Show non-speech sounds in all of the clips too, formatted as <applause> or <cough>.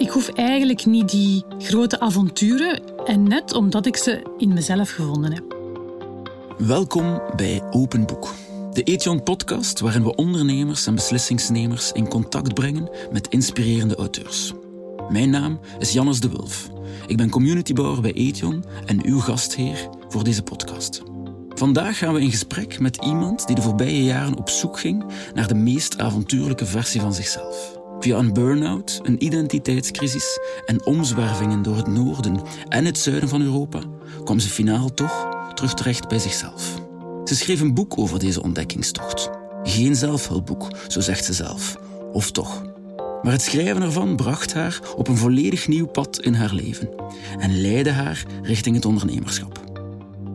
Ik hoef eigenlijk niet die grote avonturen en net omdat ik ze in mezelf gevonden heb. Welkom bij Open Boek. De Ethion podcast waarin we ondernemers en beslissingsnemers in contact brengen met inspirerende auteurs. Mijn naam is Jannes de Wulf. Ik ben communitybouwer bij Ethion en uw gastheer voor deze podcast. Vandaag gaan we in gesprek met iemand die de voorbije jaren op zoek ging naar de meest avontuurlijke versie van zichzelf. Via een burn-out, een identiteitscrisis en omzwervingen door het noorden en het zuiden van Europa kwam ze finaal toch terug terecht bij zichzelf. Ze schreef een boek over deze ontdekkingstocht. Geen zelfhulpboek, zo zegt ze zelf. Of toch? Maar het schrijven ervan bracht haar op een volledig nieuw pad in haar leven en leidde haar richting het ondernemerschap.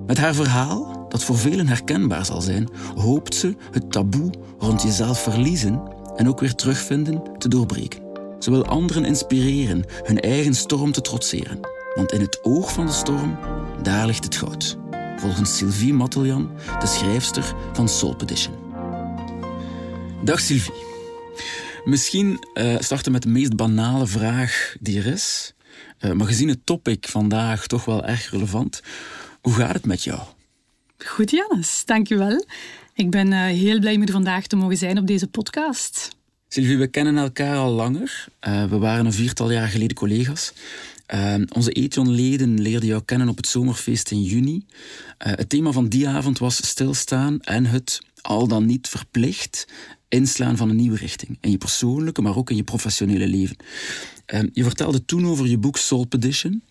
Met haar verhaal, dat voor velen herkenbaar zal zijn, hoopt ze het taboe rond jezelf verliezen en ook weer terugvinden te doorbreken. Ze wil anderen inspireren hun eigen storm te trotseren. Want in het oog van de storm, daar ligt het goud. Volgens Sylvie Matteljan, de schrijfster van Soul Petition. Dag Sylvie. Misschien uh, starten met de meest banale vraag die er is. Uh, maar gezien het topic vandaag toch wel erg relevant. Hoe gaat het met jou? Goed, Jannes. Dankjewel. Ik ben uh, heel blij met vandaag te mogen zijn op deze podcast. Sylvie, we kennen elkaar al langer. Uh, we waren een viertal jaar geleden collega's. Uh, onze Ethion-leden leerden jou kennen op het zomerfeest in juni. het thema van die avond was stilstaan en het al dan niet verplicht inslaan van een nieuwe richting. In je persoonlijke, maar ook in je professionele leven. je vertelde toen over je boek Soul Petition.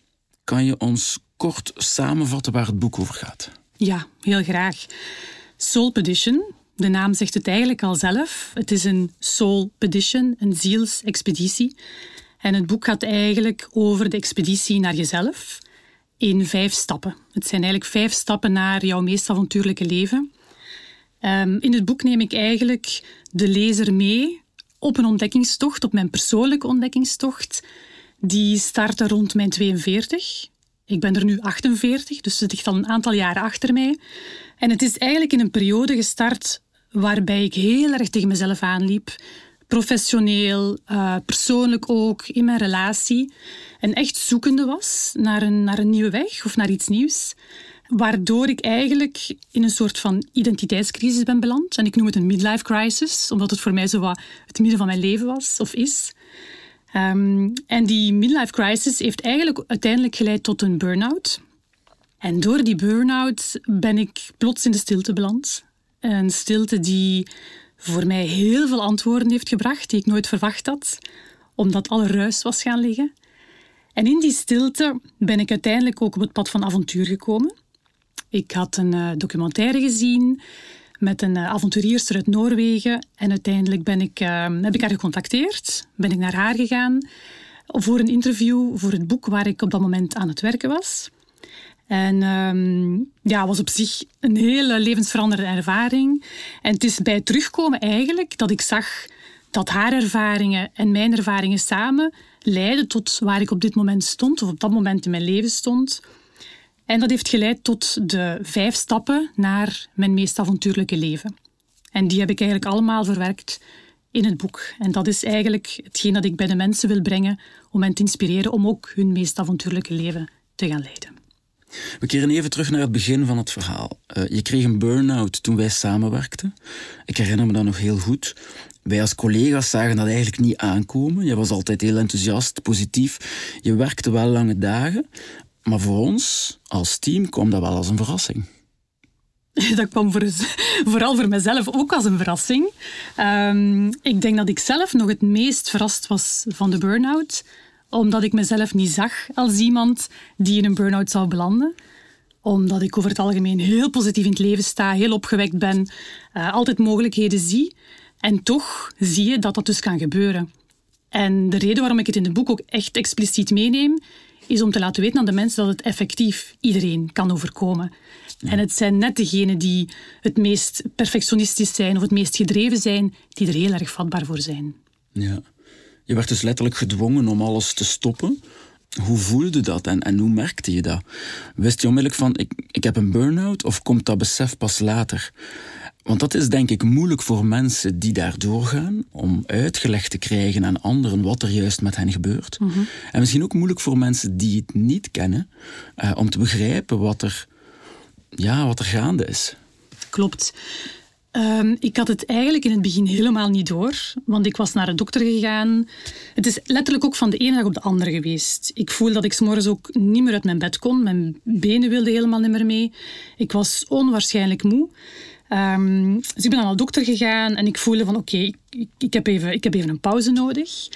Kan je ons kort samenvatten waar het boek over gaat? Ja, heel graag. Soul Petition, de naam zegt het eigenlijk al zelf. Het is een soul petition, een zielsexpeditie. En het boek gaat eigenlijk over de expeditie naar jezelf in vijf stappen. Het zijn eigenlijk vijf stappen naar jouw meest avontuurlijke leven. Um, in het boek neem ik eigenlijk de lezer mee op een ontdekkingstocht, op mijn persoonlijke ontdekkingstocht. Die startte rond mijn 42. Ik ben er nu 48, dus het ligt al een aantal jaren achter mij. En het is eigenlijk in een periode gestart waarbij ik heel erg tegen mezelf aanliep. Professioneel, uh, persoonlijk ook, in mijn relatie. En echt zoekende was naar een, naar een nieuwe weg of naar iets nieuws. Waardoor ik eigenlijk in een soort van identiteitscrisis ben beland. En ik noem het een midlife crisis, omdat het voor mij zo wat het midden van mijn leven was of is. Um, en die midlife crisis heeft eigenlijk uiteindelijk geleid tot een burn-out. En door die burn-out ben ik plots in de stilte beland. Een stilte die voor mij heel veel antwoorden heeft gebracht, die ik nooit verwacht had, omdat alle ruis was gaan liggen. En in die stilte ben ik uiteindelijk ook op het pad van avontuur gekomen. Ik had een uh, documentaire gezien met een uh, avonturierster uit Noorwegen. En uiteindelijk ben ik, uh, heb ik haar gecontacteerd, ben ik naar haar gegaan voor een interview voor het boek waar ik op dat moment aan het werken was. En um, ja, was op zich een hele levensveranderende ervaring. En het is bij terugkomen eigenlijk dat ik zag dat haar ervaringen en mijn ervaringen samen leiden tot waar ik op dit moment stond, of op dat moment in mijn leven stond. En dat heeft geleid tot de vijf stappen naar mijn meest avontuurlijke leven. En die heb ik eigenlijk allemaal verwerkt in het boek. En dat is eigenlijk hetgeen dat ik bij de mensen wil brengen om hen te inspireren om ook hun meest avontuurlijke leven te gaan leiden. We keren even terug naar het begin van het verhaal. Uh, je kreeg een burn-out toen wij samenwerkten. Ik herinner me dat nog heel goed. Wij als collega's zagen dat eigenlijk niet aankomen. Je was altijd heel enthousiast, positief. Je werkte wel lange dagen. Maar voor ons als team kwam dat wel als een verrassing. <laughs> Dat kwam voor, <laughs> vooral voor mezelf ook als een verrassing. Um, ik denk dat ik zelf nog het meest verrast was van de burn-out omdat ik mezelf niet zag als iemand die in een burn-out zou belanden. Omdat ik over het algemeen heel positief in het leven sta, heel opgewekt ben, uh, altijd mogelijkheden zie. En toch zie je dat dat dus kan gebeuren. En de reden waarom ik het in het boek ook echt expliciet meeneem, is om te laten weten aan de mensen dat het effectief iedereen kan overkomen. En het zijn net degenen die het meest perfectionistisch zijn of het meest gedreven zijn, die er heel erg vatbaar voor zijn. Ja. Je werd dus letterlijk gedwongen om alles te stoppen. Hoe voelde dat en, en hoe merkte je dat? Wist je onmiddellijk van, ik, ik heb een burn-out of komt dat besef pas later? Want dat is denk ik moeilijk voor mensen die daar doorgaan, om uitgelegd te krijgen aan anderen wat er juist met hen gebeurt. Mhm. En misschien ook moeilijk voor mensen die het niet kennen, uh, om te begrijpen wat er, ja, wat er gaande is. Klopt. Um, ik had het eigenlijk in het begin helemaal niet door, want ik was naar de dokter gegaan. Het is letterlijk ook van de ene dag op de andere geweest. Ik voel dat ik s'morgens ook niet meer uit mijn bed kon. Mijn benen wilden helemaal niet meer mee. Ik was onwaarschijnlijk moe. Um, dus ik ben naar de dokter gegaan en ik voelde van oké, ik, heb even, ik heb even een pauze nodig.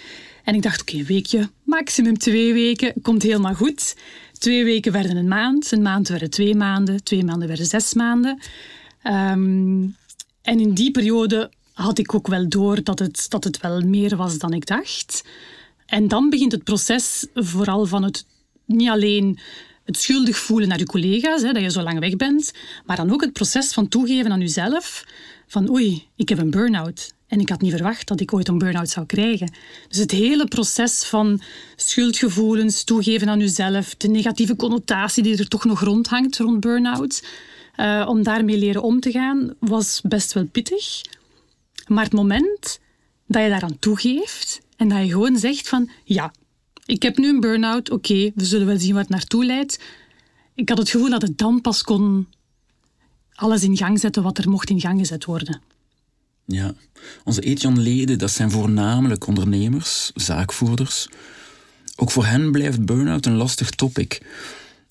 En ik dacht oké, een weekje, maximum twee weken, komt helemaal goed. Twee weken werden een maand, een maand werden twee maanden, twee maanden werden zes maanden. Um, en in die periode had ik ook wel door dat het, dat het wel meer was dan ik dacht. En dan begint het proces vooral van het niet alleen het schuldig voelen naar je collega's, hè, dat je zo lang weg bent, maar dan ook het proces van toegeven aan jezelf van oei, ik heb een burn-out. En ik had niet verwacht dat ik ooit een burn-out zou krijgen. Dus het hele proces van schuldgevoelens, toegeven aan jezelf, de negatieve connotatie die er toch nog rondhangt rond burn-out, uh, om daarmee leren om te gaan, was best wel pittig. Maar het moment dat je daaraan toegeeft en dat je gewoon zegt van ja, ik heb nu een burn-out, oké, we zullen wel zien wat het naartoe leidt. Ik had het gevoel dat het dan pas kon alles in gang zetten wat er mocht in gang gezet worden. Ja, onze Etian-leden, dat zijn voornamelijk ondernemers, zaakvoerders. Ook voor hen blijft burn-out een lastig topic.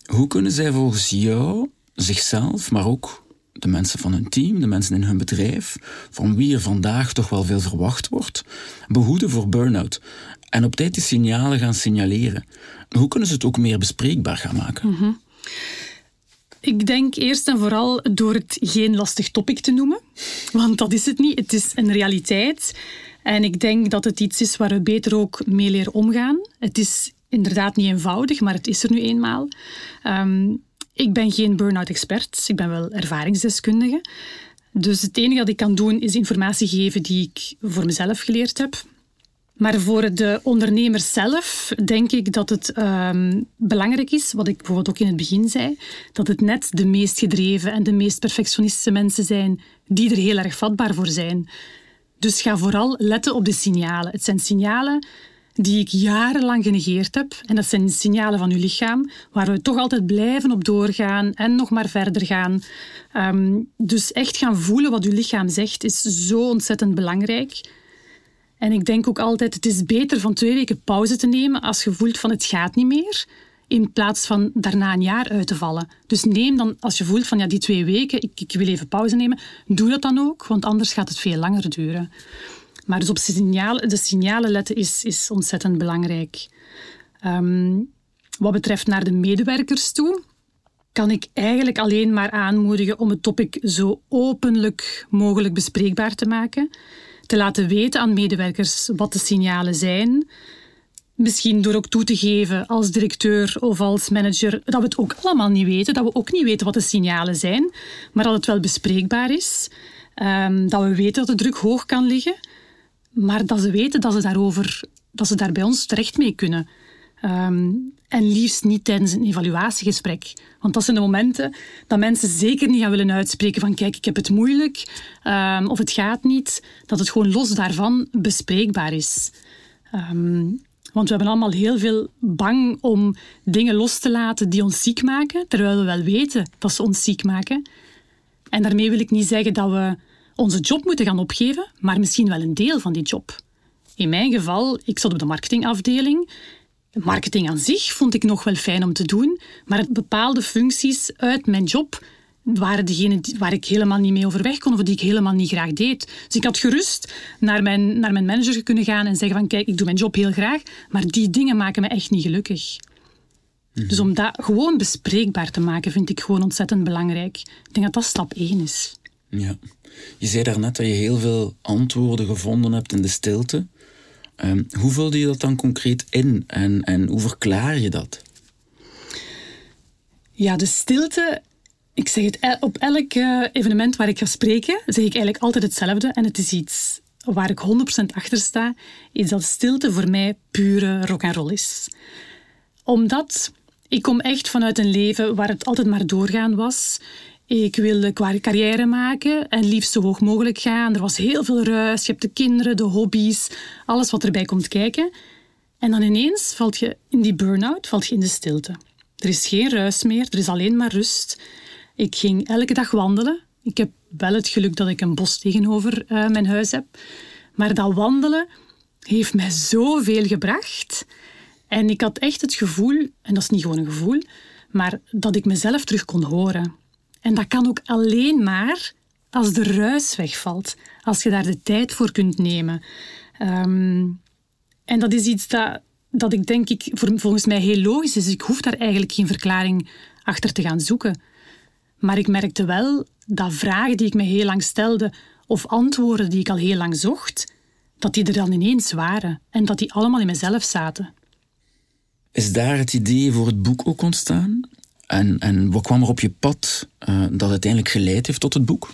Hoe kunnen zij volgens jou zichzelf, maar ook de mensen van hun team, de mensen in hun bedrijf, van wie er vandaag toch wel veel verwacht wordt, behoeden voor burn-out en op tijd die signalen gaan signaleren. Hoe kunnen ze het ook meer bespreekbaar gaan maken? Mhm. Ik denk eerst en vooral door het geen lastig topic te noemen, want dat is het niet. Het is een realiteit. En ik denk dat het iets is waar we beter ook mee leren omgaan. Het is inderdaad niet eenvoudig, maar het is er nu eenmaal. Um, ik ben geen burn-out expert, ik ben wel ervaringsdeskundige. Dus het enige dat ik kan doen is informatie geven die ik voor mezelf geleerd heb. Maar voor de ondernemer zelf denk ik dat het um, belangrijk is, wat ik bijvoorbeeld ook in het begin zei, dat het net de meest gedreven en de meest perfectionistische mensen zijn die er heel erg vatbaar voor zijn. Dus ga vooral letten op de signalen. Het zijn signalen die ik jarenlang genegeerd heb. En dat zijn signalen van uw lichaam, waar we toch altijd blijven op doorgaan en nog maar verder gaan. Um, dus echt gaan voelen wat uw lichaam zegt, is zo ontzettend belangrijk. En ik denk ook altijd, het is beter van twee weken pauze te nemen als je voelt van het gaat niet meer, in plaats van daarna een jaar uit te vallen. Dus neem dan, als je voelt van ja, die twee weken, ik, ik wil even pauze nemen, doe dat dan ook, want anders gaat het veel langer duren. Maar dus op de signalen letten is, is ontzettend belangrijk. Um, wat betreft naar de medewerkers toe, kan ik eigenlijk alleen maar aanmoedigen om het topic zo openlijk mogelijk bespreekbaar te maken. Te laten weten aan medewerkers wat de signalen zijn. Misschien door ook toe te geven als directeur of als manager dat we het ook allemaal niet weten, dat we ook niet weten wat de signalen zijn, maar dat het wel bespreekbaar is. Um, dat we weten dat de druk hoog kan liggen maar dat ze weten dat ze, daarover, dat ze daar bij ons terecht mee kunnen. Um, en liefst niet tijdens een evaluatiegesprek. Want dat zijn de momenten dat mensen zeker niet gaan willen uitspreken van kijk, ik heb het moeilijk um, of het gaat niet. Dat het gewoon los daarvan bespreekbaar is. Um, want we hebben allemaal heel veel bang om dingen los te laten die ons ziek maken, terwijl we wel weten dat ze ons ziek maken. En daarmee wil ik niet zeggen dat we onze job moeten gaan opgeven, maar misschien wel een deel van die job. In mijn geval, ik zat op de marketingafdeling. Marketing aan zich vond ik nog wel fijn om te doen, maar bepaalde functies uit mijn job waren degenen waar ik helemaal niet mee overweg kon of die ik helemaal niet graag deed. Dus ik had gerust naar mijn, naar mijn manager kunnen gaan en zeggen van kijk, ik doe mijn job heel graag, maar die dingen maken me echt niet gelukkig. Mhm. Dus om dat gewoon bespreekbaar te maken vind ik gewoon ontzettend belangrijk. Ik denk dat dat stap één is. Ja. Je zei daarnet dat je heel veel antwoorden gevonden hebt in de stilte. Um, hoe vulde je dat dan concreet in en, en hoe verklaar je dat? Ja, de stilte. Ik zeg het op elk eh, evenement waar ik ga spreken, zeg ik eigenlijk altijd hetzelfde. En het is iets waar ik 100% achter sta, is dat stilte voor mij pure rock and roll is. Omdat ik kom echt vanuit een leven waar het altijd maar doorgaan was. Ik wilde carrière maken en liefst zo hoog mogelijk gaan. Er was heel veel ruis. Je hebt de kinderen, de hobby's, alles wat erbij komt kijken. En dan ineens valt je in die burn-out, valt je in de stilte. Er is geen ruis meer, er is alleen maar rust. Ik ging elke dag wandelen. Ik heb wel het geluk dat ik een bos tegenover uh, mijn huis heb. Maar dat wandelen heeft mij zoveel gebracht. En ik had echt het gevoel, en dat is niet gewoon een gevoel, maar dat ik mezelf terug kon horen. En dat kan ook alleen maar als de ruis wegvalt, als je daar de tijd voor kunt nemen. Um, en dat is iets dat, dat ik denk ik volgens mij heel logisch is. Ik hoef daar eigenlijk geen verklaring achter te gaan zoeken. Maar ik merkte wel dat vragen die ik me heel lang stelde, of antwoorden die ik al heel lang zocht, dat die er dan ineens waren en dat die allemaal in mezelf zaten. Is daar het idee voor het boek ook ontstaan? En, en wat kwam er op je pad uh, dat uiteindelijk geleid heeft tot het boek?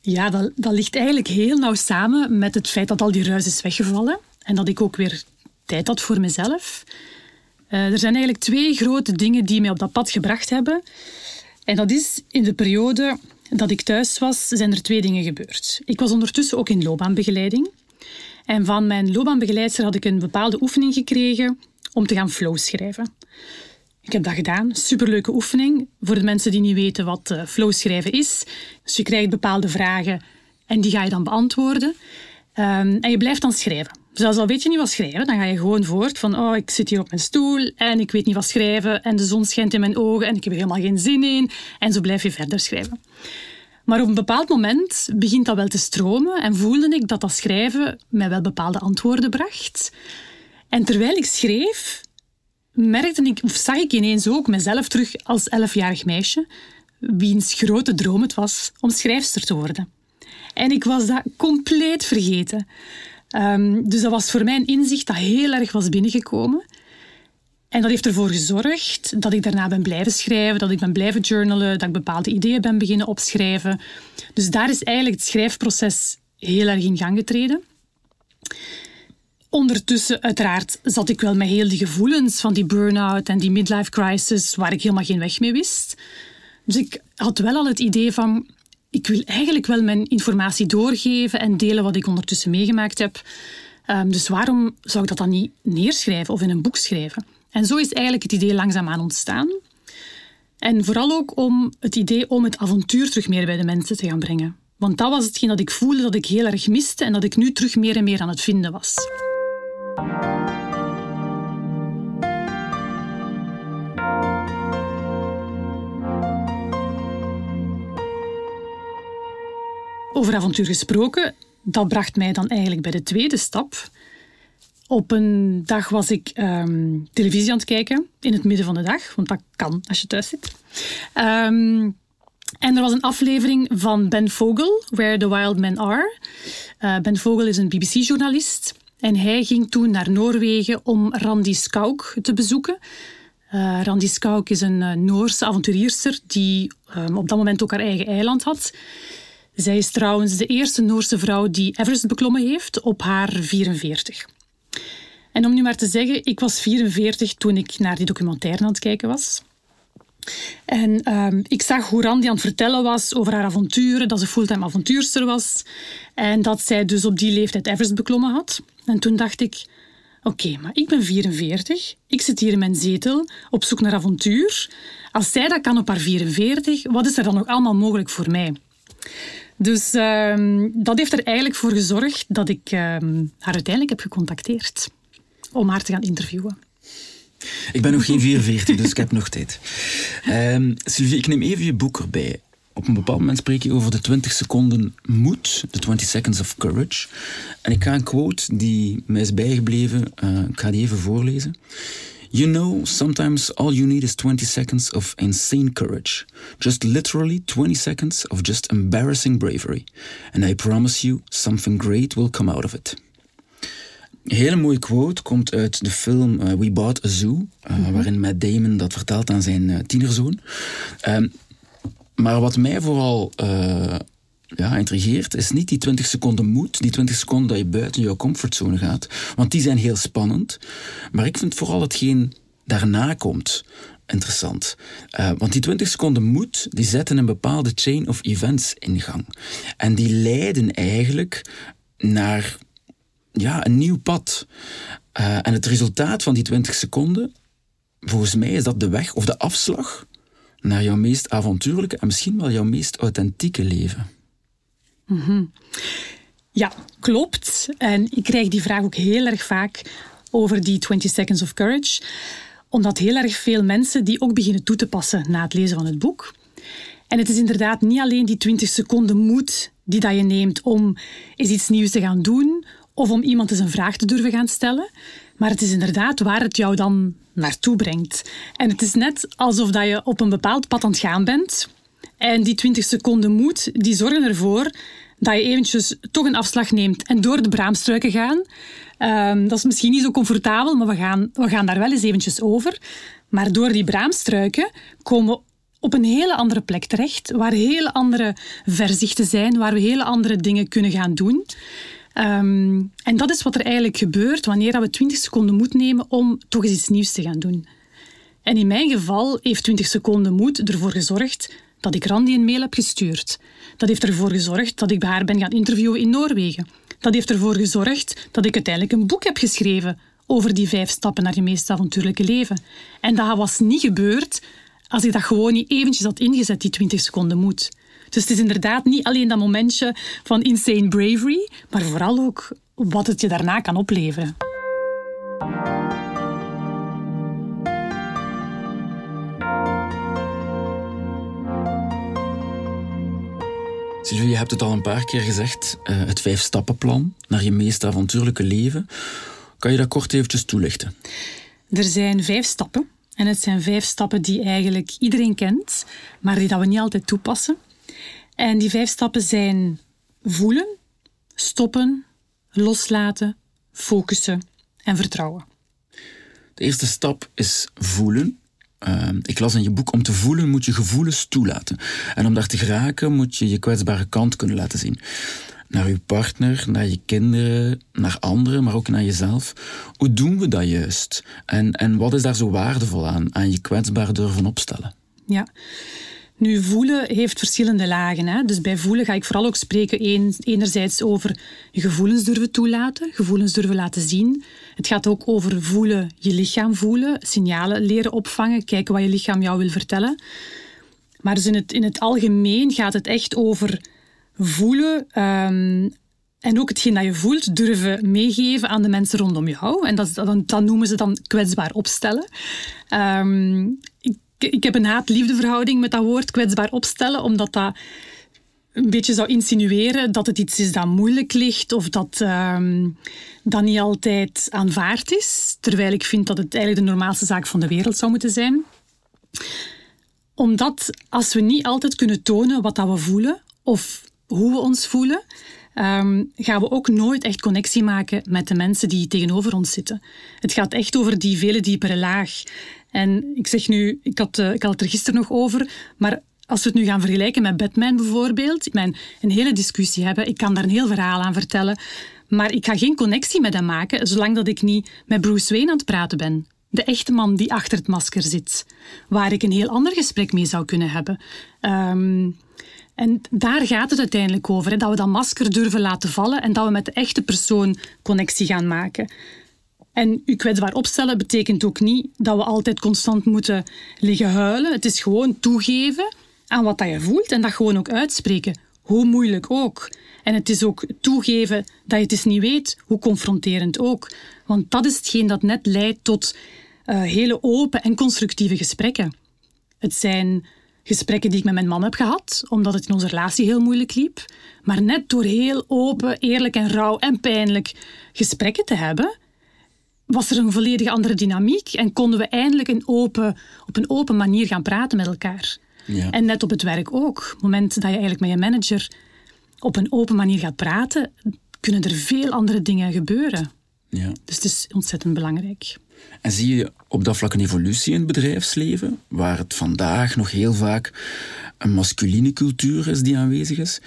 Ja, dat, dat ligt eigenlijk heel nauw samen met het feit dat al die ruis is weggevallen en dat ik ook weer tijd had voor mezelf. Uh, er zijn eigenlijk twee grote dingen die mij op dat pad gebracht hebben. En dat is in de periode dat ik thuis was, zijn er twee dingen gebeurd. Ik was ondertussen ook in loopbaanbegeleiding. En van mijn loopbaanbegeleidster had ik een bepaalde oefening gekregen om te gaan flow schrijven. Ik heb dat gedaan. Superleuke oefening. Voor de mensen die niet weten wat uh, flow schrijven is. Dus je krijgt bepaalde vragen en die ga je dan beantwoorden. Um, en je blijft dan schrijven. Zelfs al weet je niet wat schrijven, dan ga je gewoon voort van oh, ik zit hier op mijn stoel en ik weet niet wat schrijven en de zon schijnt in mijn ogen en ik heb er helemaal geen zin in. En zo blijf je verder schrijven. Maar op een bepaald moment begint dat wel te stromen en voelde ik dat dat schrijven mij wel bepaalde antwoorden bracht. En terwijl ik schreef, merkte ik, of zag ik ineens ook mezelf terug als elfjarig meisje, wiens grote droom het was om schrijfster te worden. En ik was dat compleet vergeten. Um, dus dat was voor mij een inzicht dat heel erg was binnengekomen. En dat heeft ervoor gezorgd dat ik daarna ben blijven schrijven, dat ik ben blijven journalen, dat ik bepaalde ideeën ben beginnen opschrijven. Dus daar is eigenlijk het schrijfproces heel erg in gang getreden. Ondertussen, uiteraard, zat ik wel met heel die gevoelens van die burn-out en die midlife crisis, waar ik helemaal geen weg mee wist. Dus ik had wel al het idee van, ik wil eigenlijk wel mijn informatie doorgeven en delen wat ik ondertussen meegemaakt heb. Um, dus waarom zou ik dat dan niet neerschrijven of in een boek schrijven? En zo is eigenlijk het idee langzaamaan ontstaan. En vooral ook om het idee om het avontuur terug meer bij de mensen te gaan brengen. Want dat was hetgeen dat ik voelde dat ik heel erg miste en dat ik nu terug meer en meer aan het vinden was. Over avontuur gesproken, dat bracht mij dan eigenlijk bij de tweede stap. Op een dag was ik um, televisie aan het kijken, in het midden van de dag, want dat kan als je thuis zit. Um, en er was een aflevering van Ben Vogel, Where the Wild Men Are. Uh, ben Vogel is een BBC-journalist en hij ging toen naar Noorwegen om Randi Skauk te bezoeken. Uh, Randi Skauk is een uh, Noorse avonturierster die um, op dat moment ook haar eigen eiland had. Zij is trouwens de eerste Noorse vrouw die Everest beklommen heeft op haar 44. En om nu maar te zeggen, ik was 44 toen ik naar die documentaire aan het kijken was. En ehm, ik zag hoe Randy aan het vertellen was over haar avonturen, dat ze fulltime avontuurster was en dat zij dus op die leeftijd Everest beklommen had. En toen dacht ik, oké, maar ik ben 44, ik zit hier in mijn zetel op zoek naar avontuur. Als zij dat kan op haar 44, wat is er dan nog allemaal mogelijk voor mij? Dus ehm, dat heeft er eigenlijk voor gezorgd dat ik ehm, haar uiteindelijk heb gecontacteerd om haar te gaan interviewen. Ik ben nog geen 44, dus ik heb nog tijd. Um, Sylvie, ik neem even je boek erbij. Op een bepaald moment spreek je over de 20 seconden moed, de 20 seconds of courage. En ik ga een quote die mij is bijgebleven, uh, ik ga die even voorlezen. You know, sometimes all you need is 20 seconds of insane courage. Just literally 20 seconds of just embarrassing bravery. And I promise you, something great will come out of it. Een hele mooie quote komt uit de film uh, We Bought a Zoo, uh, mm -hmm. waarin Matt Damon dat vertelt aan zijn uh, tienerzoon. Um, maar wat mij vooral ja, intrigeert, is niet die 20 seconden moed, die 20 seconden dat je buiten jouw comfortzone gaat. Want die zijn heel spannend. Maar ik vind vooral hetgeen daarna komt. interessant. Uh, want die 20 seconden moed, die zetten een bepaalde chain of events in gang. En die leiden eigenlijk naar ja, een nieuw pad. Uh, en het resultaat van die 20 seconden, volgens mij is dat de weg of de afslag naar jouw meest avontuurlijke en misschien wel jouw meest authentieke leven. -hmm. Ja, klopt. En ik krijg die vraag ook heel erg vaak over die 20 Seconds of Courage, omdat heel erg veel mensen die ook beginnen toe te passen na het lezen van het boek. En het is inderdaad niet alleen die 20 seconden moed die dat je neemt om eens iets nieuws te gaan doen of om iemand eens een vraag te durven gaan stellen, maar het is inderdaad waar het jou dan naartoe brengt. En het is net alsof dat je op een bepaald pad aan het gaan bent en die 20 seconden moed, die zorgen ervoor dat je eventjes toch een afslag neemt en door de braamstruiken gaan. Um, dat is misschien niet zo comfortabel, maar we gaan, we gaan daar wel eens eventjes over. Maar door die braamstruiken komen we op een hele andere plek terecht, waar hele andere verzichten zijn, waar we hele andere dingen kunnen gaan doen. Um, en dat is wat er eigenlijk gebeurt wanneer we 20 seconden moed nemen om toch eens iets nieuws te gaan doen. En in mijn geval heeft 20 seconden moed ervoor gezorgd dat ik Randy een mail heb gestuurd. Dat heeft ervoor gezorgd dat ik bij haar ben gaan interviewen in Noorwegen. Dat heeft ervoor gezorgd dat ik uiteindelijk een boek heb geschreven over die vijf stappen naar je meest avontuurlijke leven. En dat was niet gebeurd als ik dat gewoon niet eventjes had ingezet, die 20 seconden moed. Dus het is inderdaad niet alleen dat momentje van insane bravery, maar vooral ook wat het je daarna kan opleveren. Sylvie, je hebt het al een paar keer gezegd, uh, het vijf-stappenplan naar je meest avontuurlijke leven. Kan je dat kort eventjes toelichten? Er zijn vijf stappen. En het zijn vijf stappen die eigenlijk iedereen kent, maar die dat we niet altijd toepassen. En die vijf stappen zijn voelen, stoppen, loslaten, focussen en vertrouwen. De eerste stap is voelen. Uh, ik las in je boek, om te voelen moet je gevoelens toelaten. En om daar te geraken moet je je kwetsbare kant kunnen laten zien. Naar je partner, naar je kinderen, naar anderen, maar ook naar jezelf. Hoe doen we dat juist? En, en wat is daar zo waardevol aan, aan je kwetsbaar durven opstellen? Ja. Nu, voelen heeft verschillende lagen. Hè? Dus bij voelen ga ik vooral ook spreken enerzijds over gevoelens durven toelaten, gevoelens durven laten zien. Het gaat ook over voelen, je lichaam voelen, signalen leren opvangen, kijken wat je lichaam jou wil vertellen. Maar dus in het, in het algemeen gaat het echt over voelen um, en ook hetgeen dat je voelt durven meegeven aan de mensen rondom jou. En dat, dat, dat noemen ze dan kwetsbaar opstellen. Um, ik heb een haat-liefdeverhouding met dat woord kwetsbaar opstellen, omdat dat een beetje zou insinueren dat het iets is dat moeilijk ligt of dat um, dat niet altijd aanvaard is. Terwijl ik vind dat het eigenlijk de normaalste zaak van de wereld zou moeten zijn. Omdat als we niet altijd kunnen tonen wat dat we voelen of hoe we ons voelen, um, gaan we ook nooit echt connectie maken met de mensen die tegenover ons zitten. Het gaat echt over die vele diepere laag. En ik zeg nu, ik had, uh, ik had het er gisteren nog over, maar als we het nu gaan vergelijken met Batman bijvoorbeeld, ik mijn, een hele discussie hebben, ik kan daar een heel verhaal aan vertellen, maar ik ga geen connectie met hem maken zolang dat ik niet met Bruce Wayne aan het praten ben. De echte man die achter het masker zit, waar ik een heel ander gesprek mee zou kunnen hebben. Um, en daar gaat het uiteindelijk over, hè, dat we dat masker durven laten vallen en dat we met de echte persoon connectie gaan maken. En u kwetsbaar opstellen betekent ook niet dat we altijd constant moeten liggen huilen. Het is gewoon toegeven aan wat dat je voelt en dat gewoon ook uitspreken. Hoe moeilijk ook. En het is ook toegeven dat je het niet weet, hoe confronterend ook. Want dat is hetgeen dat net leidt tot uh, hele open en constructieve gesprekken. Het zijn gesprekken die ik met mijn man heb gehad, omdat het in onze relatie heel moeilijk liep. Maar net door heel open, eerlijk en rauw en pijnlijk gesprekken te hebben, was er een volledig andere dynamiek en konden we eindelijk een open, op een open manier gaan praten met elkaar. Ja. En net op het werk ook. Op het moment dat je eigenlijk met je manager op een open manier gaat praten, kunnen er veel andere dingen gebeuren. Ja. Dus het is ontzettend belangrijk. En zie je op dat vlak een evolutie in het bedrijfsleven, waar het vandaag nog heel vaak een masculine cultuur is die aanwezig is?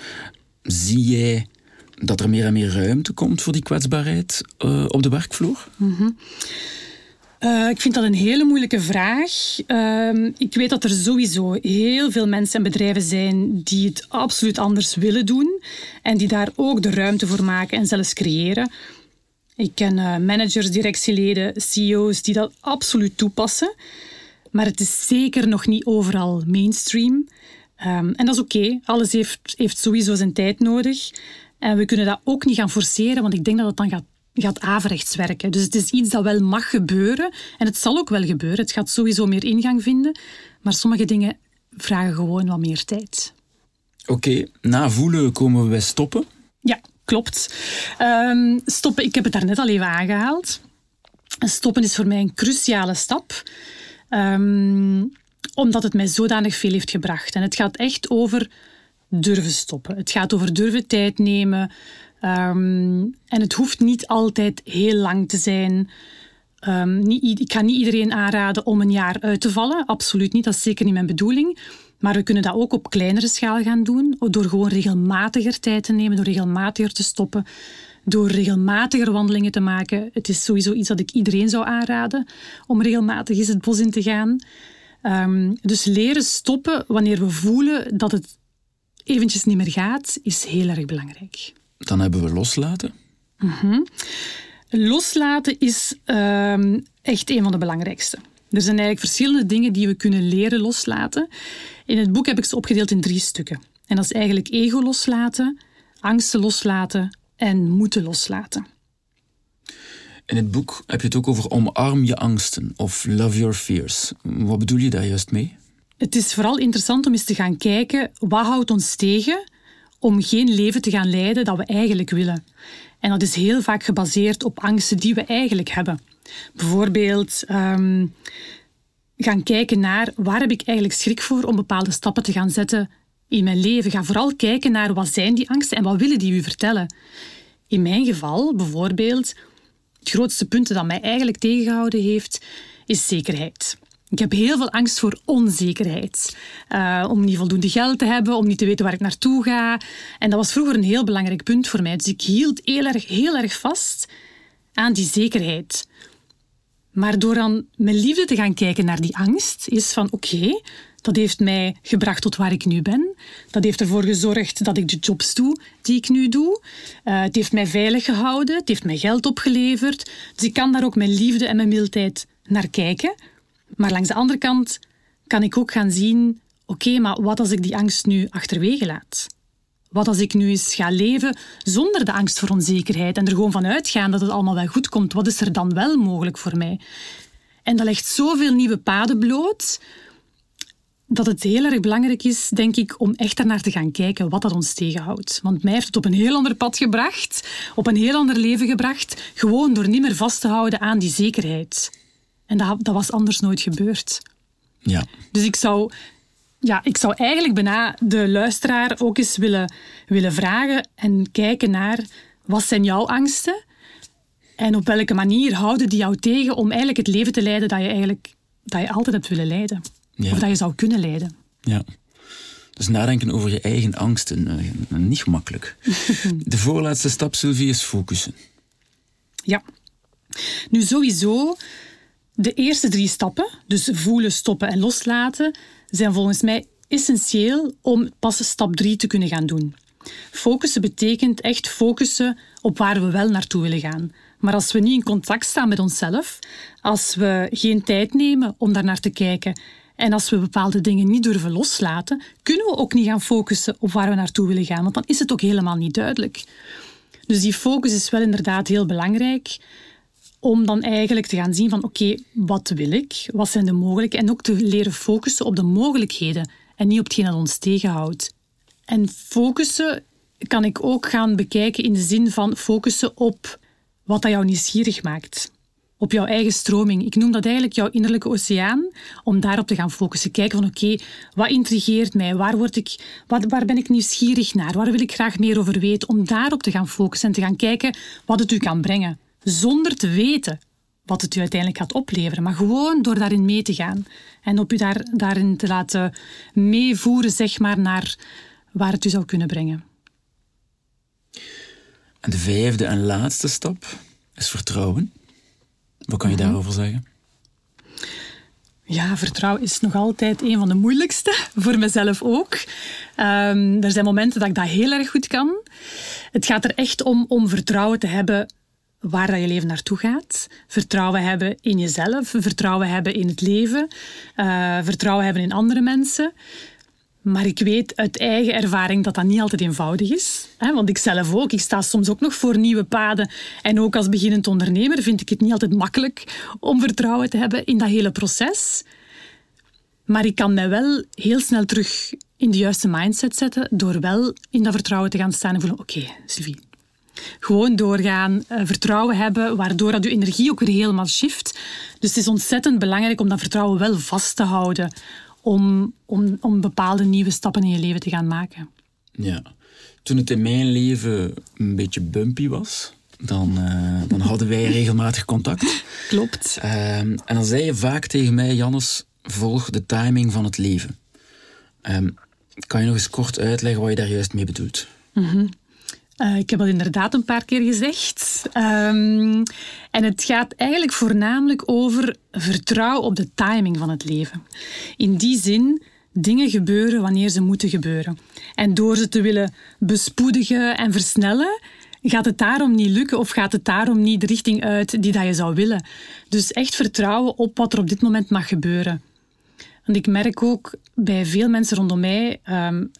Zie jij dat er meer en meer ruimte komt voor die kwetsbaarheid uh, op de werkvloer? -hmm. Uh, ik vind dat een hele moeilijke vraag. Uh, ik weet dat er sowieso heel veel mensen en bedrijven zijn die het absoluut anders willen doen en die daar ook de ruimte voor maken en zelfs creëren. Ik ken uh, managers, directieleden, CEO's die dat absoluut toepassen. Maar het is zeker nog niet overal mainstream. Um, en dat is oké. Alles heeft, heeft sowieso zijn tijd nodig. En we kunnen dat ook niet gaan forceren, want ik denk dat het dan gaat gaat averechts werken. Dus het is iets dat wel mag gebeuren. En het zal ook wel gebeuren. Het gaat sowieso meer ingang vinden. Maar sommige dingen vragen gewoon wat meer tijd. Oké, na voelen komen we bij stoppen. Ja, klopt. Um, stoppen, ik heb het daarnet al even aangehaald. Stoppen is voor mij een cruciale stap. Um, omdat het mij zodanig veel heeft gebracht. En het gaat echt over durven stoppen. Het gaat over durven tijd nemen, Um, en het hoeft niet altijd heel lang te zijn. Ik ga niet iedereen aanraden om een jaar uit te vallen. Absoluut niet, dat is zeker niet mijn bedoeling. Maar we kunnen dat ook op kleinere schaal gaan doen. Door gewoon regelmatiger tijd te nemen, door regelmatiger te stoppen. Door regelmatiger wandelingen te maken. Het is sowieso iets dat ik iedereen zou aanraden. Om regelmatig eens het bos in te gaan. Um, dus leren stoppen wanneer we voelen dat het eventjes niet meer gaat, is heel erg belangrijk. Dan hebben we loslaten. Mm Loslaten is uh, echt een van de belangrijkste. Er zijn eigenlijk verschillende dingen die we kunnen leren loslaten. In het boek heb ik ze opgedeeld in drie stukken. En dat is eigenlijk ego loslaten, angsten loslaten en moeten loslaten. In het boek heb je het ook over omarm je angsten of love your fears. Wat bedoel je daar juist mee? Het is vooral interessant om eens te gaan kijken wat houdt ons tegen om geen leven te gaan leiden dat we eigenlijk willen. En dat is heel vaak gebaseerd op angsten die we eigenlijk hebben. Bijvoorbeeld um, gaan kijken naar waar heb ik eigenlijk schrik voor om bepaalde stappen te gaan zetten in mijn leven. Ga vooral kijken naar wat zijn die angsten en wat willen die u vertellen. In mijn geval bijvoorbeeld, het grootste punt dat mij eigenlijk tegengehouden heeft, is zekerheid. Ik heb heel veel angst voor onzekerheid. Uh, om niet voldoende geld te hebben, om niet te weten waar ik naartoe ga. En dat was vroeger een heel belangrijk punt voor mij. Dus ik hield heel erg, heel erg vast aan die zekerheid. Maar door dan met liefde te gaan kijken naar die angst, is van oké, dat heeft mij gebracht tot waar ik nu ben. Dat heeft ervoor gezorgd dat ik de jobs doe die ik nu doe. Uh, het heeft mij veilig gehouden, het heeft mij geld opgeleverd. Dus ik kan daar ook met liefde en met mildheid naar kijken. Maar langs de andere kant kan ik ook gaan zien: oké, maar wat als ik die angst nu achterwege laat? Wat als ik nu eens ga leven zonder de angst voor onzekerheid en er gewoon van uitgaan dat het allemaal wel goed komt? Wat is er dan wel mogelijk voor mij? En dat legt zoveel nieuwe paden bloot dat het heel erg belangrijk is, denk ik, om echt ernaar te gaan kijken wat dat ons tegenhoudt. Want mij heeft het op een heel ander pad gebracht, op een heel ander leven gebracht, gewoon door niet meer vast te houden aan die zekerheid. En dat, dat was anders nooit gebeurd. Ja. Dus ik zou, ja, ik zou eigenlijk bijna de luisteraar ook eens willen, willen vragen en kijken naar wat zijn jouw angsten en op welke manier houden die jou tegen om eigenlijk het leven te leiden dat je eigenlijk dat je altijd hebt willen leiden. Of dat je zou kunnen leiden. Ja. Dus nadenken over je eigen angsten, uh, niet gemakkelijk. <laughs> de voorlaatste stap, Sylvie, is focussen. Ja. Nu sowieso de eerste drie stappen, dus voelen, stoppen en loslaten, zijn volgens mij essentieel om pas stap drie te kunnen gaan doen. Focussen betekent echt focussen op waar we wel naartoe willen gaan. Maar als we niet in contact staan met onszelf, als we geen tijd nemen om daar naar te kijken en als we bepaalde dingen niet durven loslaten, kunnen we ook niet gaan focussen op waar we naartoe willen gaan, want dan is het ook helemaal niet duidelijk. Dus die focus is wel inderdaad heel belangrijk om dan eigenlijk te gaan zien van oké, wat wil ik? Wat zijn de mogelijkheden? En ook te leren focussen op de mogelijkheden en niet op hetgeen dat ons tegenhoudt. En focussen kan ik ook gaan bekijken in de zin van focussen op wat dat jou nieuwsgierig maakt. Op jouw eigen stroming. Ik noem dat eigenlijk jouw innerlijke oceaan, om daarop te gaan focussen. Kijken van oké, wat intrigeert mij? Waar, word ik, wat, waar ben ik nieuwsgierig naar? Waar wil ik graag meer over weten? Om daarop te gaan focussen en te gaan kijken wat het u kan brengen zonder te weten wat het u uiteindelijk gaat opleveren, maar gewoon door daarin mee te gaan en op u daar, daarin te laten meevoeren, zeg maar, naar waar het u zou kunnen brengen. En de vijfde en laatste stap is vertrouwen. Wat kan je mhm. daarover zeggen? Ja, vertrouwen is nog altijd een van de moeilijkste, <laughs> voor mezelf ook. Um, er zijn momenten dat ik dat heel erg goed kan. Het gaat er echt om om vertrouwen te hebben waar dat je leven naartoe gaat. Vertrouwen hebben in jezelf, vertrouwen hebben in het leven, uh, vertrouwen hebben in andere mensen. Maar ik weet uit eigen ervaring dat dat niet altijd eenvoudig is. Want ik zelf ook. Ik sta soms ook nog voor nieuwe paden. En ook als beginnend ondernemer vind ik het niet altijd makkelijk om vertrouwen te hebben in dat hele proces. Maar ik kan mij wel heel snel terug in de juiste mindset zetten door wel in dat vertrouwen te gaan staan en voelen, oké, okay, Sylvie, gewoon doorgaan, eh, vertrouwen hebben, waardoor dat je energie ook weer helemaal shift. Dus het is ontzettend belangrijk om dat vertrouwen wel vast te houden om, om, om bepaalde nieuwe stappen in je leven te gaan maken. Ja, toen het in mijn leven een beetje bumpy was, dan, uh, dan hadden wij regelmatig contact. <laughs> Klopt. Ehm, en dan zei je vaak tegen mij, Jannes, volg de timing van het leven. Um, kan je nog eens kort uitleggen wat je daar juist mee bedoelt? Mm uh, ik heb dat inderdaad een paar keer gezegd. Um, en het gaat eigenlijk voornamelijk over vertrouwen op de timing van het leven. In die zin, dingen gebeuren wanneer ze moeten gebeuren. En door ze te willen bespoedigen en versnellen, gaat het daarom niet lukken of gaat het daarom niet de richting uit die dat je zou willen. Dus echt vertrouwen op wat er op dit moment mag gebeuren. Want ik merk ook bij veel mensen rondom mij, um,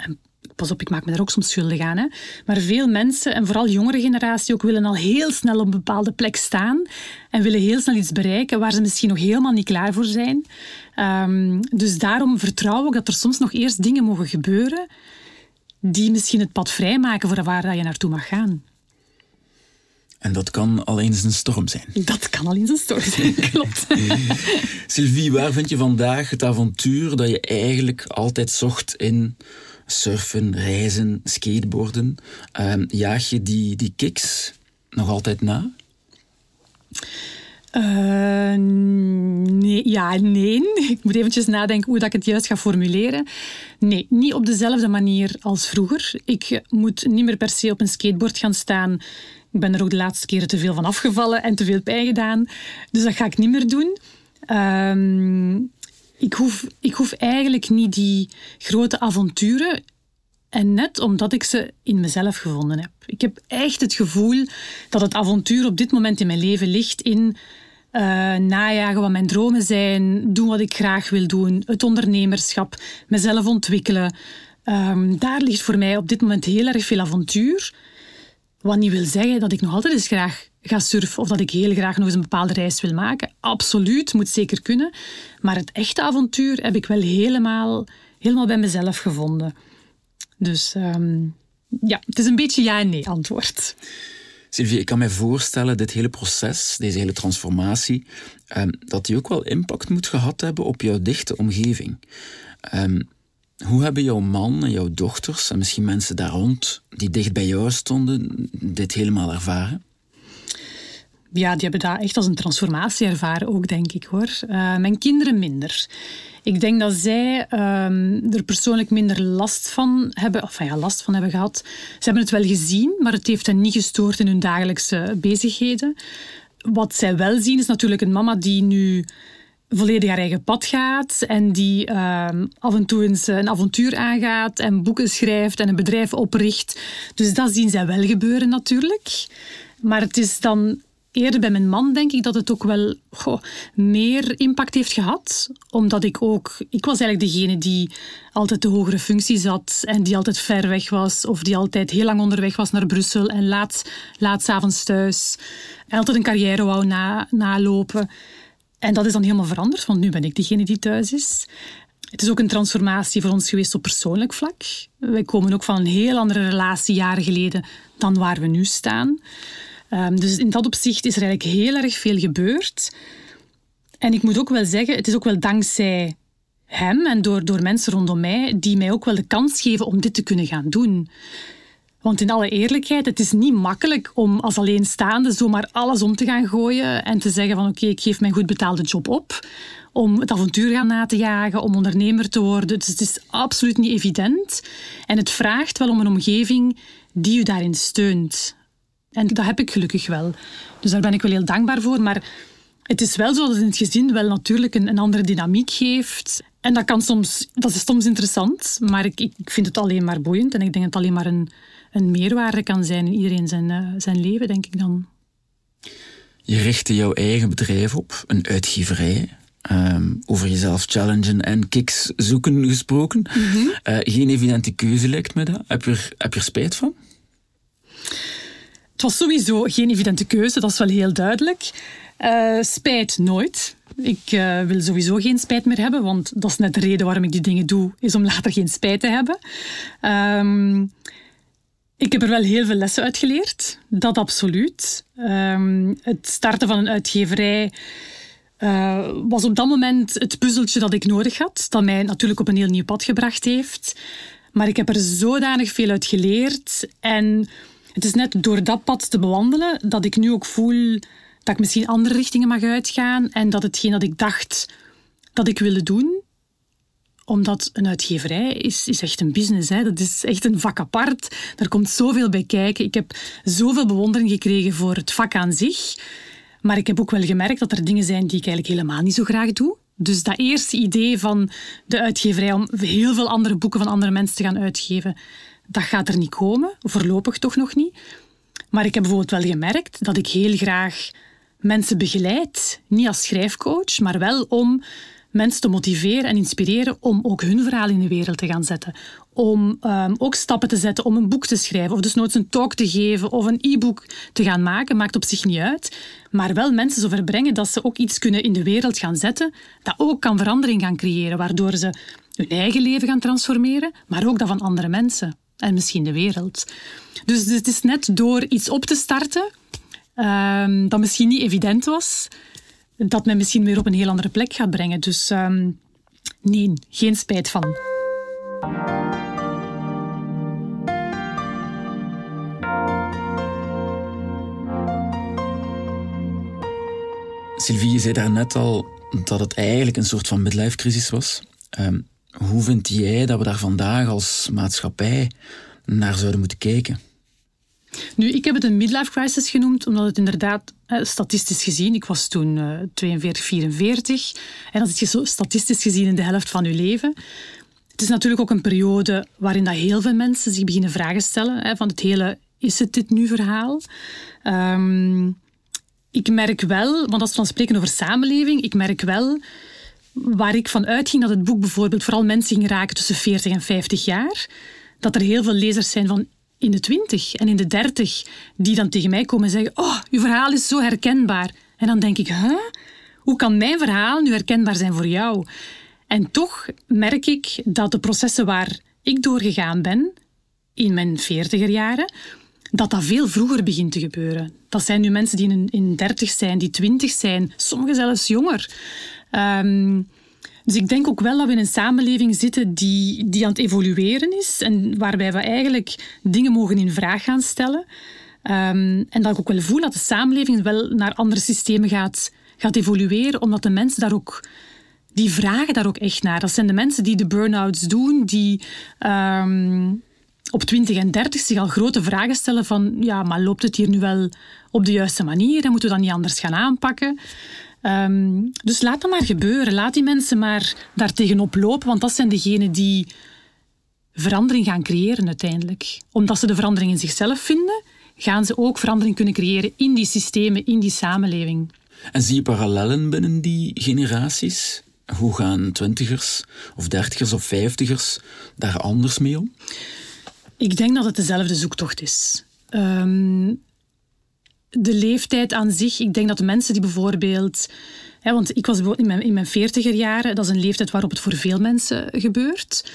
pas op, ik maak me daar ook soms schuldig aan. Hè. Maar veel mensen, en vooral jongere generatie, ook willen al heel snel op een bepaalde plek staan en willen heel snel iets bereiken waar ze misschien nog helemaal niet klaar voor zijn. Um, dus daarom vertrouw ik dat er soms nog eerst dingen mogen gebeuren die misschien het pad vrijmaken voor waar je naartoe mag gaan. En dat kan al eens een storm zijn. Dat kan al eens een storm zijn, <laughs> klopt. <laughs> Sylvie, waar vind je vandaag het avontuur dat je eigenlijk altijd zocht in surfen, reizen, skateboarden. Uh, jaag je die, die kicks nog altijd na? Uh, nee, ja, nee. <laughs> Ik moet eventjes nadenken hoe dat ik het juist ga formuleren. Nee, niet op dezelfde manier als vroeger. Ik moet niet meer per se op een skateboard gaan staan. Ik ben er ook de laatste keren te veel van afgevallen en te veel pijn gedaan. Dus dat ga ik niet meer doen. Uh, ik hoef, ik hoef eigenlijk niet die grote avonturen. En net omdat ik ze in mezelf gevonden heb. Ik heb echt het gevoel dat het avontuur op dit moment in mijn leven ligt in uh, najagen wat mijn dromen zijn, doen wat ik graag wil doen, het ondernemerschap, mezelf ontwikkelen. Um, daar ligt voor mij op dit moment heel erg veel avontuur. Wat niet wil zeggen dat ik nog altijd eens graag ga surfen of dat ik heel graag nog eens een bepaalde reis wil maken. Absoluut, moet zeker kunnen. Maar het echte avontuur heb ik wel helemaal, helemaal bij mezelf gevonden. Dus um, ja, het is een beetje ja en nee antwoord. Sylvie, ik kan mij voorstellen, dit hele proces, deze hele transformatie, um, dat die ook wel impact moet gehad hebben op jouw dichte omgeving. Um, hoe hebben jouw man en jouw dochters en misschien mensen daar rond die dicht bij jou stonden, dit helemaal ervaren? Ja, die hebben dat echt als een transformatie ervaren ook, denk ik hoor. Uh, mijn kinderen minder. Ik denk dat zij um, er persoonlijk minder last van hebben, of ja, last van hebben gehad. Ze hebben het wel gezien, maar het heeft hen niet gestoord in hun dagelijkse bezigheden. Wat zij wel zien is natuurlijk een mama die nu volledig haar eigen pad gaat en die um, af en toe eens een avontuur aangaat en boeken schrijft en een bedrijf opricht. Dus dat zien zij wel gebeuren natuurlijk. Maar het is dan eerder bij mijn man denk ik dat het ook wel meer impact heeft gehad. Omdat ik ook... Ik was eigenlijk degene die altijd de hogere functie zat en die altijd ver weg was of die altijd heel lang onderweg was naar Brussel en laat, laat s'avonds thuis. Altijd een carrière wou na, nalopen. En dat is dan helemaal veranderd, want nu ben ik degene die thuis is. Het is ook een transformatie voor ons geweest op persoonlijk vlak. Wij komen ook van een heel andere relatie jaren geleden dan waar we nu staan. Um, dus in dat opzicht is er eigenlijk heel erg veel gebeurd. En ik moet ook wel zeggen, het is ook wel dankzij hem en door, door mensen rondom mij die mij ook wel de kans geven om dit te kunnen gaan doen. Want in alle eerlijkheid, het is niet makkelijk om als alleenstaande zomaar alles om te gaan gooien en te zeggen van oké, ik geef mijn goed betaalde job op om het avontuur gaan na te jagen, om ondernemer te worden. Dus het is absoluut niet evident. En het vraagt wel om een omgeving die u daarin steunt. En dat heb ik gelukkig wel. Dus daar ben ik wel heel dankbaar voor. Maar Het is wel zo dat het in het gezin wel natuurlijk een, een andere dynamiek geeft. En dat, kan soms, dat is soms interessant, maar ik, ik vind het alleen maar boeiend. En ik denk dat het alleen maar een, een meerwaarde kan zijn in iedereen zijn, uh, zijn leven, denk ik dan. Je richtte jouw eigen bedrijf op, een uitgeverij. Um, over jezelf challengen en kicks zoeken gesproken. Mm -hmm. uh, geen evidente keuze lijkt me dat. Heb je er, heb je er spijt van? Het was sowieso geen evidente keuze, dat is wel heel duidelijk. Uh, spijt nooit. Ik uh, wil sowieso geen spijt meer hebben, want dat is net de reden waarom ik die dingen doe, is om later geen spijt te hebben. Um, ik heb er wel heel veel lessen uit geleerd, dat absoluut. Um, het starten van een uitgeverij uh, was op dat moment het puzzeltje dat ik nodig had, dat mij natuurlijk op een heel nieuw pad gebracht heeft. Maar ik heb er zodanig veel uit geleerd en het is net door dat pad te bewandelen dat ik nu ook voel dat ik misschien andere richtingen mag uitgaan en dat hetgeen dat ik dacht dat ik wilde doen, omdat een uitgeverij is, is echt een business. Hè. Dat is echt een vak apart. Daar komt zoveel bij kijken. Ik heb zoveel bewondering gekregen voor het vak aan zich. Maar ik heb ook wel gemerkt dat er dingen zijn die ik eigenlijk helemaal niet zo graag doe. Dus dat eerste idee van de uitgeverij om heel veel andere boeken van andere mensen te gaan uitgeven, dat gaat er niet komen. Voorlopig toch nog niet. Maar ik heb bijvoorbeeld wel gemerkt dat ik heel graag mensen begeleid. Niet als schrijfcoach, maar wel om mensen te motiveren en inspireren om ook hun verhaal in de wereld te gaan zetten. Om um, ook stappen te zetten om een boek te schrijven, of dus nooit een talk te geven of een e-book te gaan maken, maakt op zich niet uit. Maar wel mensen zover brengen dat ze ook iets kunnen in de wereld gaan zetten, dat ook kan verandering gaan creëren, waardoor ze hun eigen leven gaan transformeren, maar ook dat van andere mensen en misschien de wereld. Dus het is net door iets op te starten um, dat misschien niet evident was, dat mij misschien weer op een heel andere plek gaat brengen. Dus um, nee, geen spijt van. Sylvie, je zei daarnet al dat het eigenlijk een soort van midlife crisis was. Um, hoe vind jij dat we daar vandaag als maatschappij naar zouden moeten kijken? Nu, ik heb het een midlife crisis genoemd, omdat het inderdaad, eh, statistisch gezien, ik was toen uh, 42, 44, en dan zit je zo statistisch gezien in de helft van je leven. Het is natuurlijk ook een periode waarin dat heel veel mensen zich beginnen vragen stellen, van het hele, is het dit nu verhaal? Um, ik merk wel, want als we dan spreken over samenleving, ik merk wel waar ik van uitging dat het boek bijvoorbeeld vooral mensen ging raken tussen 40 en 50 jaar, dat er heel veel lezers zijn van in de 20 en in de 30 die dan tegen mij komen en zeggen: Oh, uw verhaal is zo herkenbaar. En dan denk ik: huh? Hoe kan mijn verhaal nu herkenbaar zijn voor jou? En toch merk ik dat de processen waar ik doorgegaan ben in mijn 40er jaren, dat dat veel vroeger begint te gebeuren. Dat zijn nu mensen die in, in 30 zijn, die 20 zijn, sommigen zelfs jonger. Um, dus ik denk ook wel dat we in een samenleving zitten die, die aan het evolueren is en waarbij we eigenlijk dingen mogen in vraag gaan stellen. Um, en dat ik ook wel voel dat de samenleving wel naar andere systemen gaat, gaat evolueren, omdat de mensen daar ook die vragen daar ook echt naar. Dat zijn de mensen die de burn-outs doen, die um, op 20 en 30 zich al grote vragen stellen van ja, maar loopt het hier nu wel op de juiste manier en moeten we dat niet anders gaan aanpakken? Um, dus laat dat maar gebeuren. Laat die mensen maar daar tegenop lopen, want dat zijn degenen die verandering gaan creëren uiteindelijk. Omdat ze de verandering in zichzelf vinden, gaan ze ook verandering kunnen creëren in die systemen, in die samenleving. En zie je parallellen binnen die generaties? Hoe gaan twintigers of dertigers of vijftigers daar anders mee om? Ik denk dat het dezelfde zoektocht is. Um, de leeftijd aan zich, ik denk dat mensen die bijvoorbeeld. Hè, want ik was in mijn, in mijn 40er jaren, dat is een leeftijd waarop het voor veel mensen gebeurt.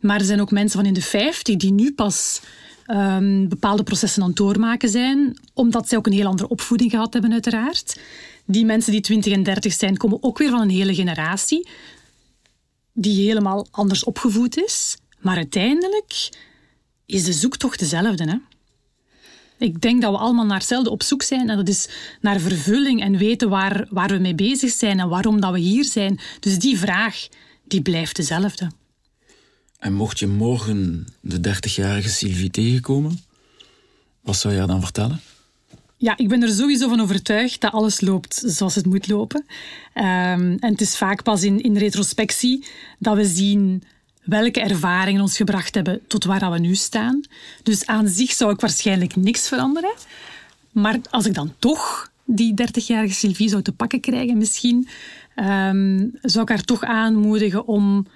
Maar er zijn ook mensen van in de 50 die nu pas um, bepaalde processen aan het doormaken zijn, omdat zij ook een heel andere opvoeding gehad hebben, uiteraard. Die mensen die 20 en 30 zijn, komen ook weer van een hele generatie die helemaal anders opgevoed is. Maar uiteindelijk is de zoektocht dezelfde. Hè? Ik denk dat we allemaal naar hetzelfde op zoek zijn. En dat is naar vervulling en weten waar, waar we mee bezig zijn en waarom dat we hier zijn. Dus die vraag, die blijft dezelfde. En mocht je morgen de 30-jarige Sylvie tegenkomen, wat zou je haar dan vertellen? Ja, ik ben er sowieso van overtuigd dat alles loopt zoals het moet lopen. Ehm, en het is vaak pas in, in retrospectie dat we zien welke ervaringen ons gebracht hebben tot waar we nu staan. Dus aan zich zou ik waarschijnlijk niks veranderen. Maar als ik dan toch die 30-jarige Sylvie zou te pakken krijgen, misschien, ehm, zou ik haar toch aanmoedigen om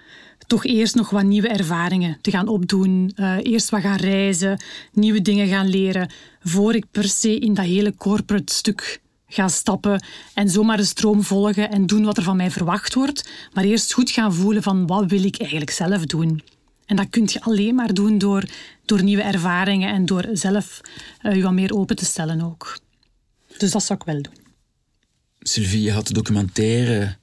toch eerst nog wat nieuwe ervaringen te gaan opdoen. Uh, eerst wat gaan reizen, nieuwe dingen gaan leren, voor ik per se in dat hele corporate stuk ga stappen en zomaar de stroom volgen en doen wat er van mij verwacht wordt. Maar eerst goed gaan voelen van wat wil ik eigenlijk zelf doen. En dat kun je alleen maar doen door, door nieuwe ervaringen en door zelf uh, je wat meer open te stellen ook. Dus dat zou ik wel doen. Sylvie, je had de documentaire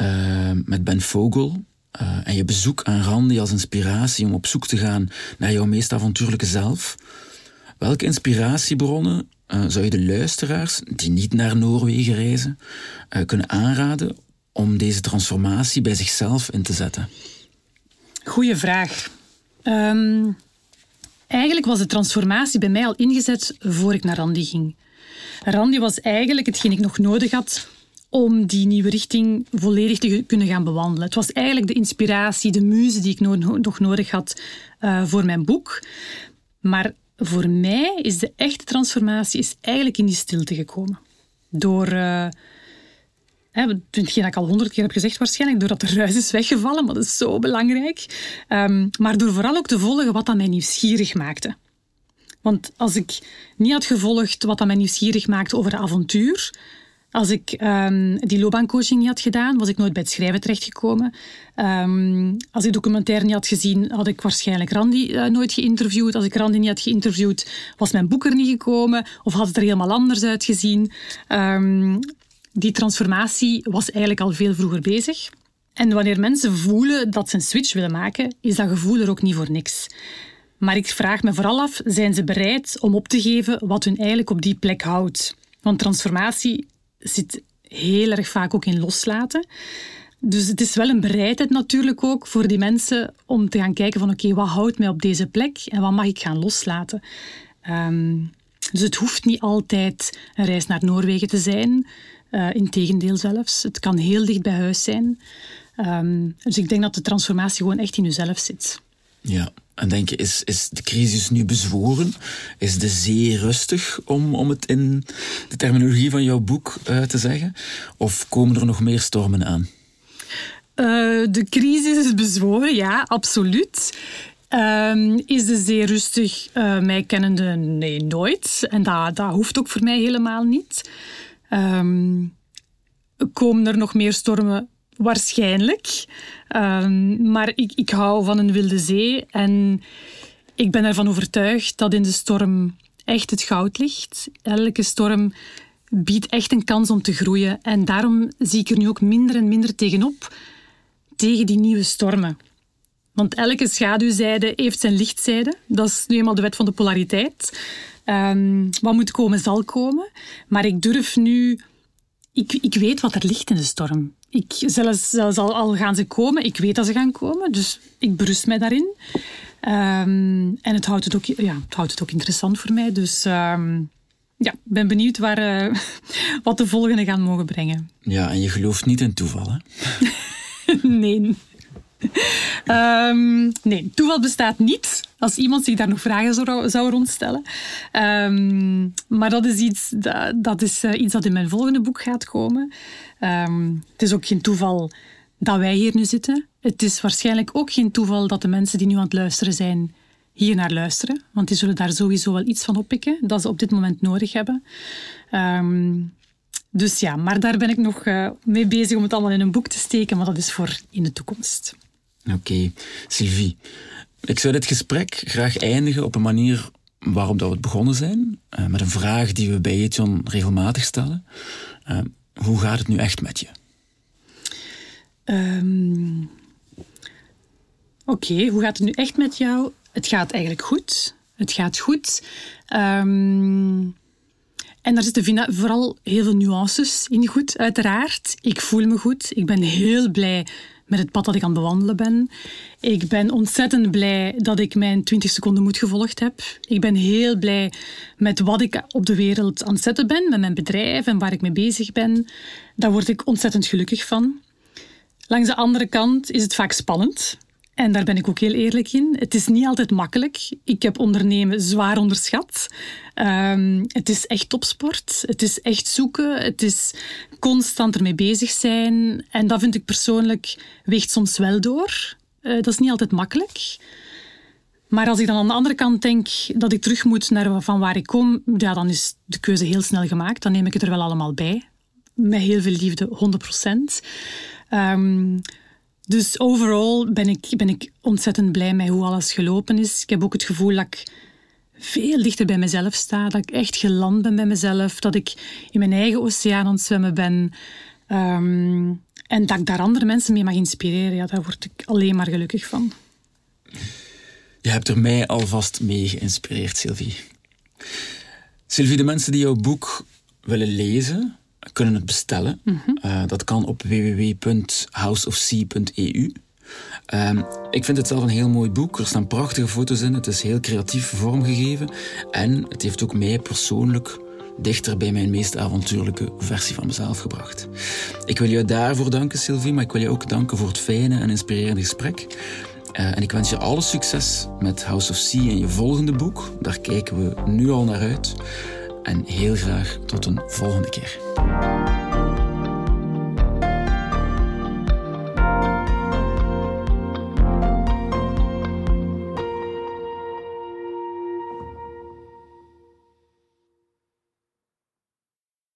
uh, met Ben Vogel uh, en je bezoek aan Randy als inspiratie om op zoek te gaan naar jouw meest avontuurlijke zelf. Welke inspiratiebronnen uh, zou je de luisteraars die niet naar Noorwegen reizen uh, kunnen aanraden om deze transformatie bij zichzelf in te zetten? Goeie vraag. Um, eigenlijk was de transformatie bij mij al ingezet voor ik naar Randy ging. Randy was eigenlijk hetgeen ik nog nodig had om die nieuwe richting volledig te kunnen gaan bewandelen. Het was eigenlijk de inspiratie, de muze die ik nog nodig had uh, voor mijn boek. Maar voor mij is de echte transformatie is eigenlijk in die stilte gekomen. Door, uh, hetgeen ik al honderd keer heb gezegd waarschijnlijk, doordat de ruis is weggevallen, maar dat is zo belangrijk. Um, maar door vooral ook te volgen wat dat mij nieuwsgierig maakte. Want als ik niet had gevolgd wat dat mij nieuwsgierig maakte over de avontuur, als ik um, die loopbaancoaching niet had gedaan, was ik nooit bij het schrijven terechtgekomen. Um, als ik documentaire niet had gezien, had ik waarschijnlijk Randy uh, nooit geïnterviewd. Als ik Randy niet had geïnterviewd, was mijn boek er niet gekomen of had het er helemaal anders uitgezien. Um, die transformatie was eigenlijk al veel vroeger bezig. En wanneer mensen voelen dat ze een switch willen maken, is dat gevoel er ook niet voor niks. Maar ik vraag me vooral af, zijn ze bereid om op te geven wat hun eigenlijk op die plek houdt? Want transformatie zit heel erg vaak ook in loslaten. Dus het is wel een bereidheid natuurlijk ook voor die mensen om te gaan kijken van oké, wat houdt mij op deze plek en wat mag ik gaan loslaten. Um, dus het hoeft niet altijd een reis naar Noorwegen te zijn. Uh, Integendeel zelfs. Het kan heel dicht bij huis zijn. Um, dus ik denk dat de transformatie gewoon echt in jezelf zit. Ja, en denk je, is, is de crisis nu bezworen? Is de zee rustig, om, om het in de terminologie van jouw boek uh, te zeggen? Of komen er nog meer stormen aan? Uh, de crisis is bezworen, ja, absoluut. Um, is de zee rustig? Uh, mij kennende, nee, nooit. En dat, dat hoeft ook voor mij helemaal niet. Um, komen er nog meer stormen? Waarschijnlijk. Um, maar ik, ik hou van een wilde zee en ik ben ervan overtuigd dat in de storm echt het goud ligt. Elke storm biedt echt een kans om te groeien. En daarom zie ik er nu ook minder en minder tegenop tegen die nieuwe stormen. Want elke schaduwzijde heeft zijn lichtzijde. Dat is nu eenmaal de wet van de polariteit. Um, wat moet komen, zal komen. Maar ik durf nu... Ik, ik weet wat er ligt in de storm. Ik, zelfs, zelfs al, al, gaan ze komen, ik weet dat ze gaan komen, dus ik berust mij daarin. Um, en het houdt het, ook, ja, het houdt het ook interessant voor mij. Dus um, ja, ben benieuwd waar, uh, <laughs> wat de volgende gaan mogen brengen. Ja, en je gelooft niet in toeval, hè? <laughs> nee. um, nee, toeval bestaat niet. Als iemand zich daar nog vragen zou, zou rondstellen. Um, maar dat is, iets dat, dat is uh, iets dat in mijn volgende boek gaat komen. Um, het is ook geen toeval dat wij hier nu zitten. Het is waarschijnlijk ook geen toeval dat de mensen die nu aan het luisteren zijn, hier naar luisteren. Want die zullen daar sowieso wel iets van oppikken dat ze op dit moment nodig hebben. Um, dus ja, maar daar ben ik nog uh, mee bezig om het allemaal in een boek te steken, maar dat is voor in de toekomst. Oké. Sylvie. Ik zou dit gesprek graag eindigen op een manier waarop dat we begonnen zijn. Uh, met een vraag die we bij Etjon regelmatig stellen. Hoe gaat het nu echt met je? Um, Oké, hoe gaat het nu echt met jou? Het gaat eigenlijk goed. Het gaat goed. Um, en daar zitten vooral heel veel nuances in goed, uiteraard. Ik voel me goed. Ik ben heel blij met het pad dat ik aan het bewandelen ben. Ik ben ontzettend blij dat ik mijn 20 seconden moed gevolgd heb. Ik ben heel blij met wat ik op de wereld aan het zetten ben, met mijn bedrijf en waar ik mee bezig ben. Daar word ik ontzettend gelukkig van. Langs de andere kant is het vaak spannend. En daar ben ik ook heel eerlijk in. Het is niet altijd makkelijk. Ik heb ondernemen zwaar onderschat. Um, het is echt topsport. Het is echt zoeken. Het is constant ermee bezig zijn. En dat vind ik persoonlijk weegt soms wel door. Uh, dat is niet altijd makkelijk. Maar als ik dan aan de andere kant denk dat ik terug moet naar van waar ik kom, ja, dan is de keuze heel snel gemaakt. Dan neem ik het er wel allemaal bij. Met heel veel liefde, 100 procent. Um, dus overal ben ik, ben ik ontzettend blij met hoe alles gelopen is. Ik heb ook het gevoel dat ik veel dichter bij mezelf sta. Dat ik echt geland ben bij mezelf. Dat ik in mijn eigen oceaan aan het zwemmen ben. Ehm, en dat ik daar andere mensen mee mag inspireren. Ja, daar word ik alleen maar gelukkig van. Je hebt er mij alvast mee geïnspireerd, Sylvie. Sylvie, de mensen die jouw boek willen lezen, kunnen het bestellen. Mhm. Eh, dat kan op www.houseofsea.eu. Ehm, ik vind het zelf een heel mooi boek. Er staan prachtige foto's in. Het is heel creatief vormgegeven. En het heeft ook mij persoonlijk dichter bij mijn meest avontuurlijke versie van mezelf gebracht. Ik wil je daarvoor danken, Sylvie, maar ik wil je ook danken voor het fijne en inspirerende gesprek. Uh, en ik wens je alle succes met House of Sea en je volgende boek. Daar kijken we nu al naar uit en heel graag tot een volgende keer.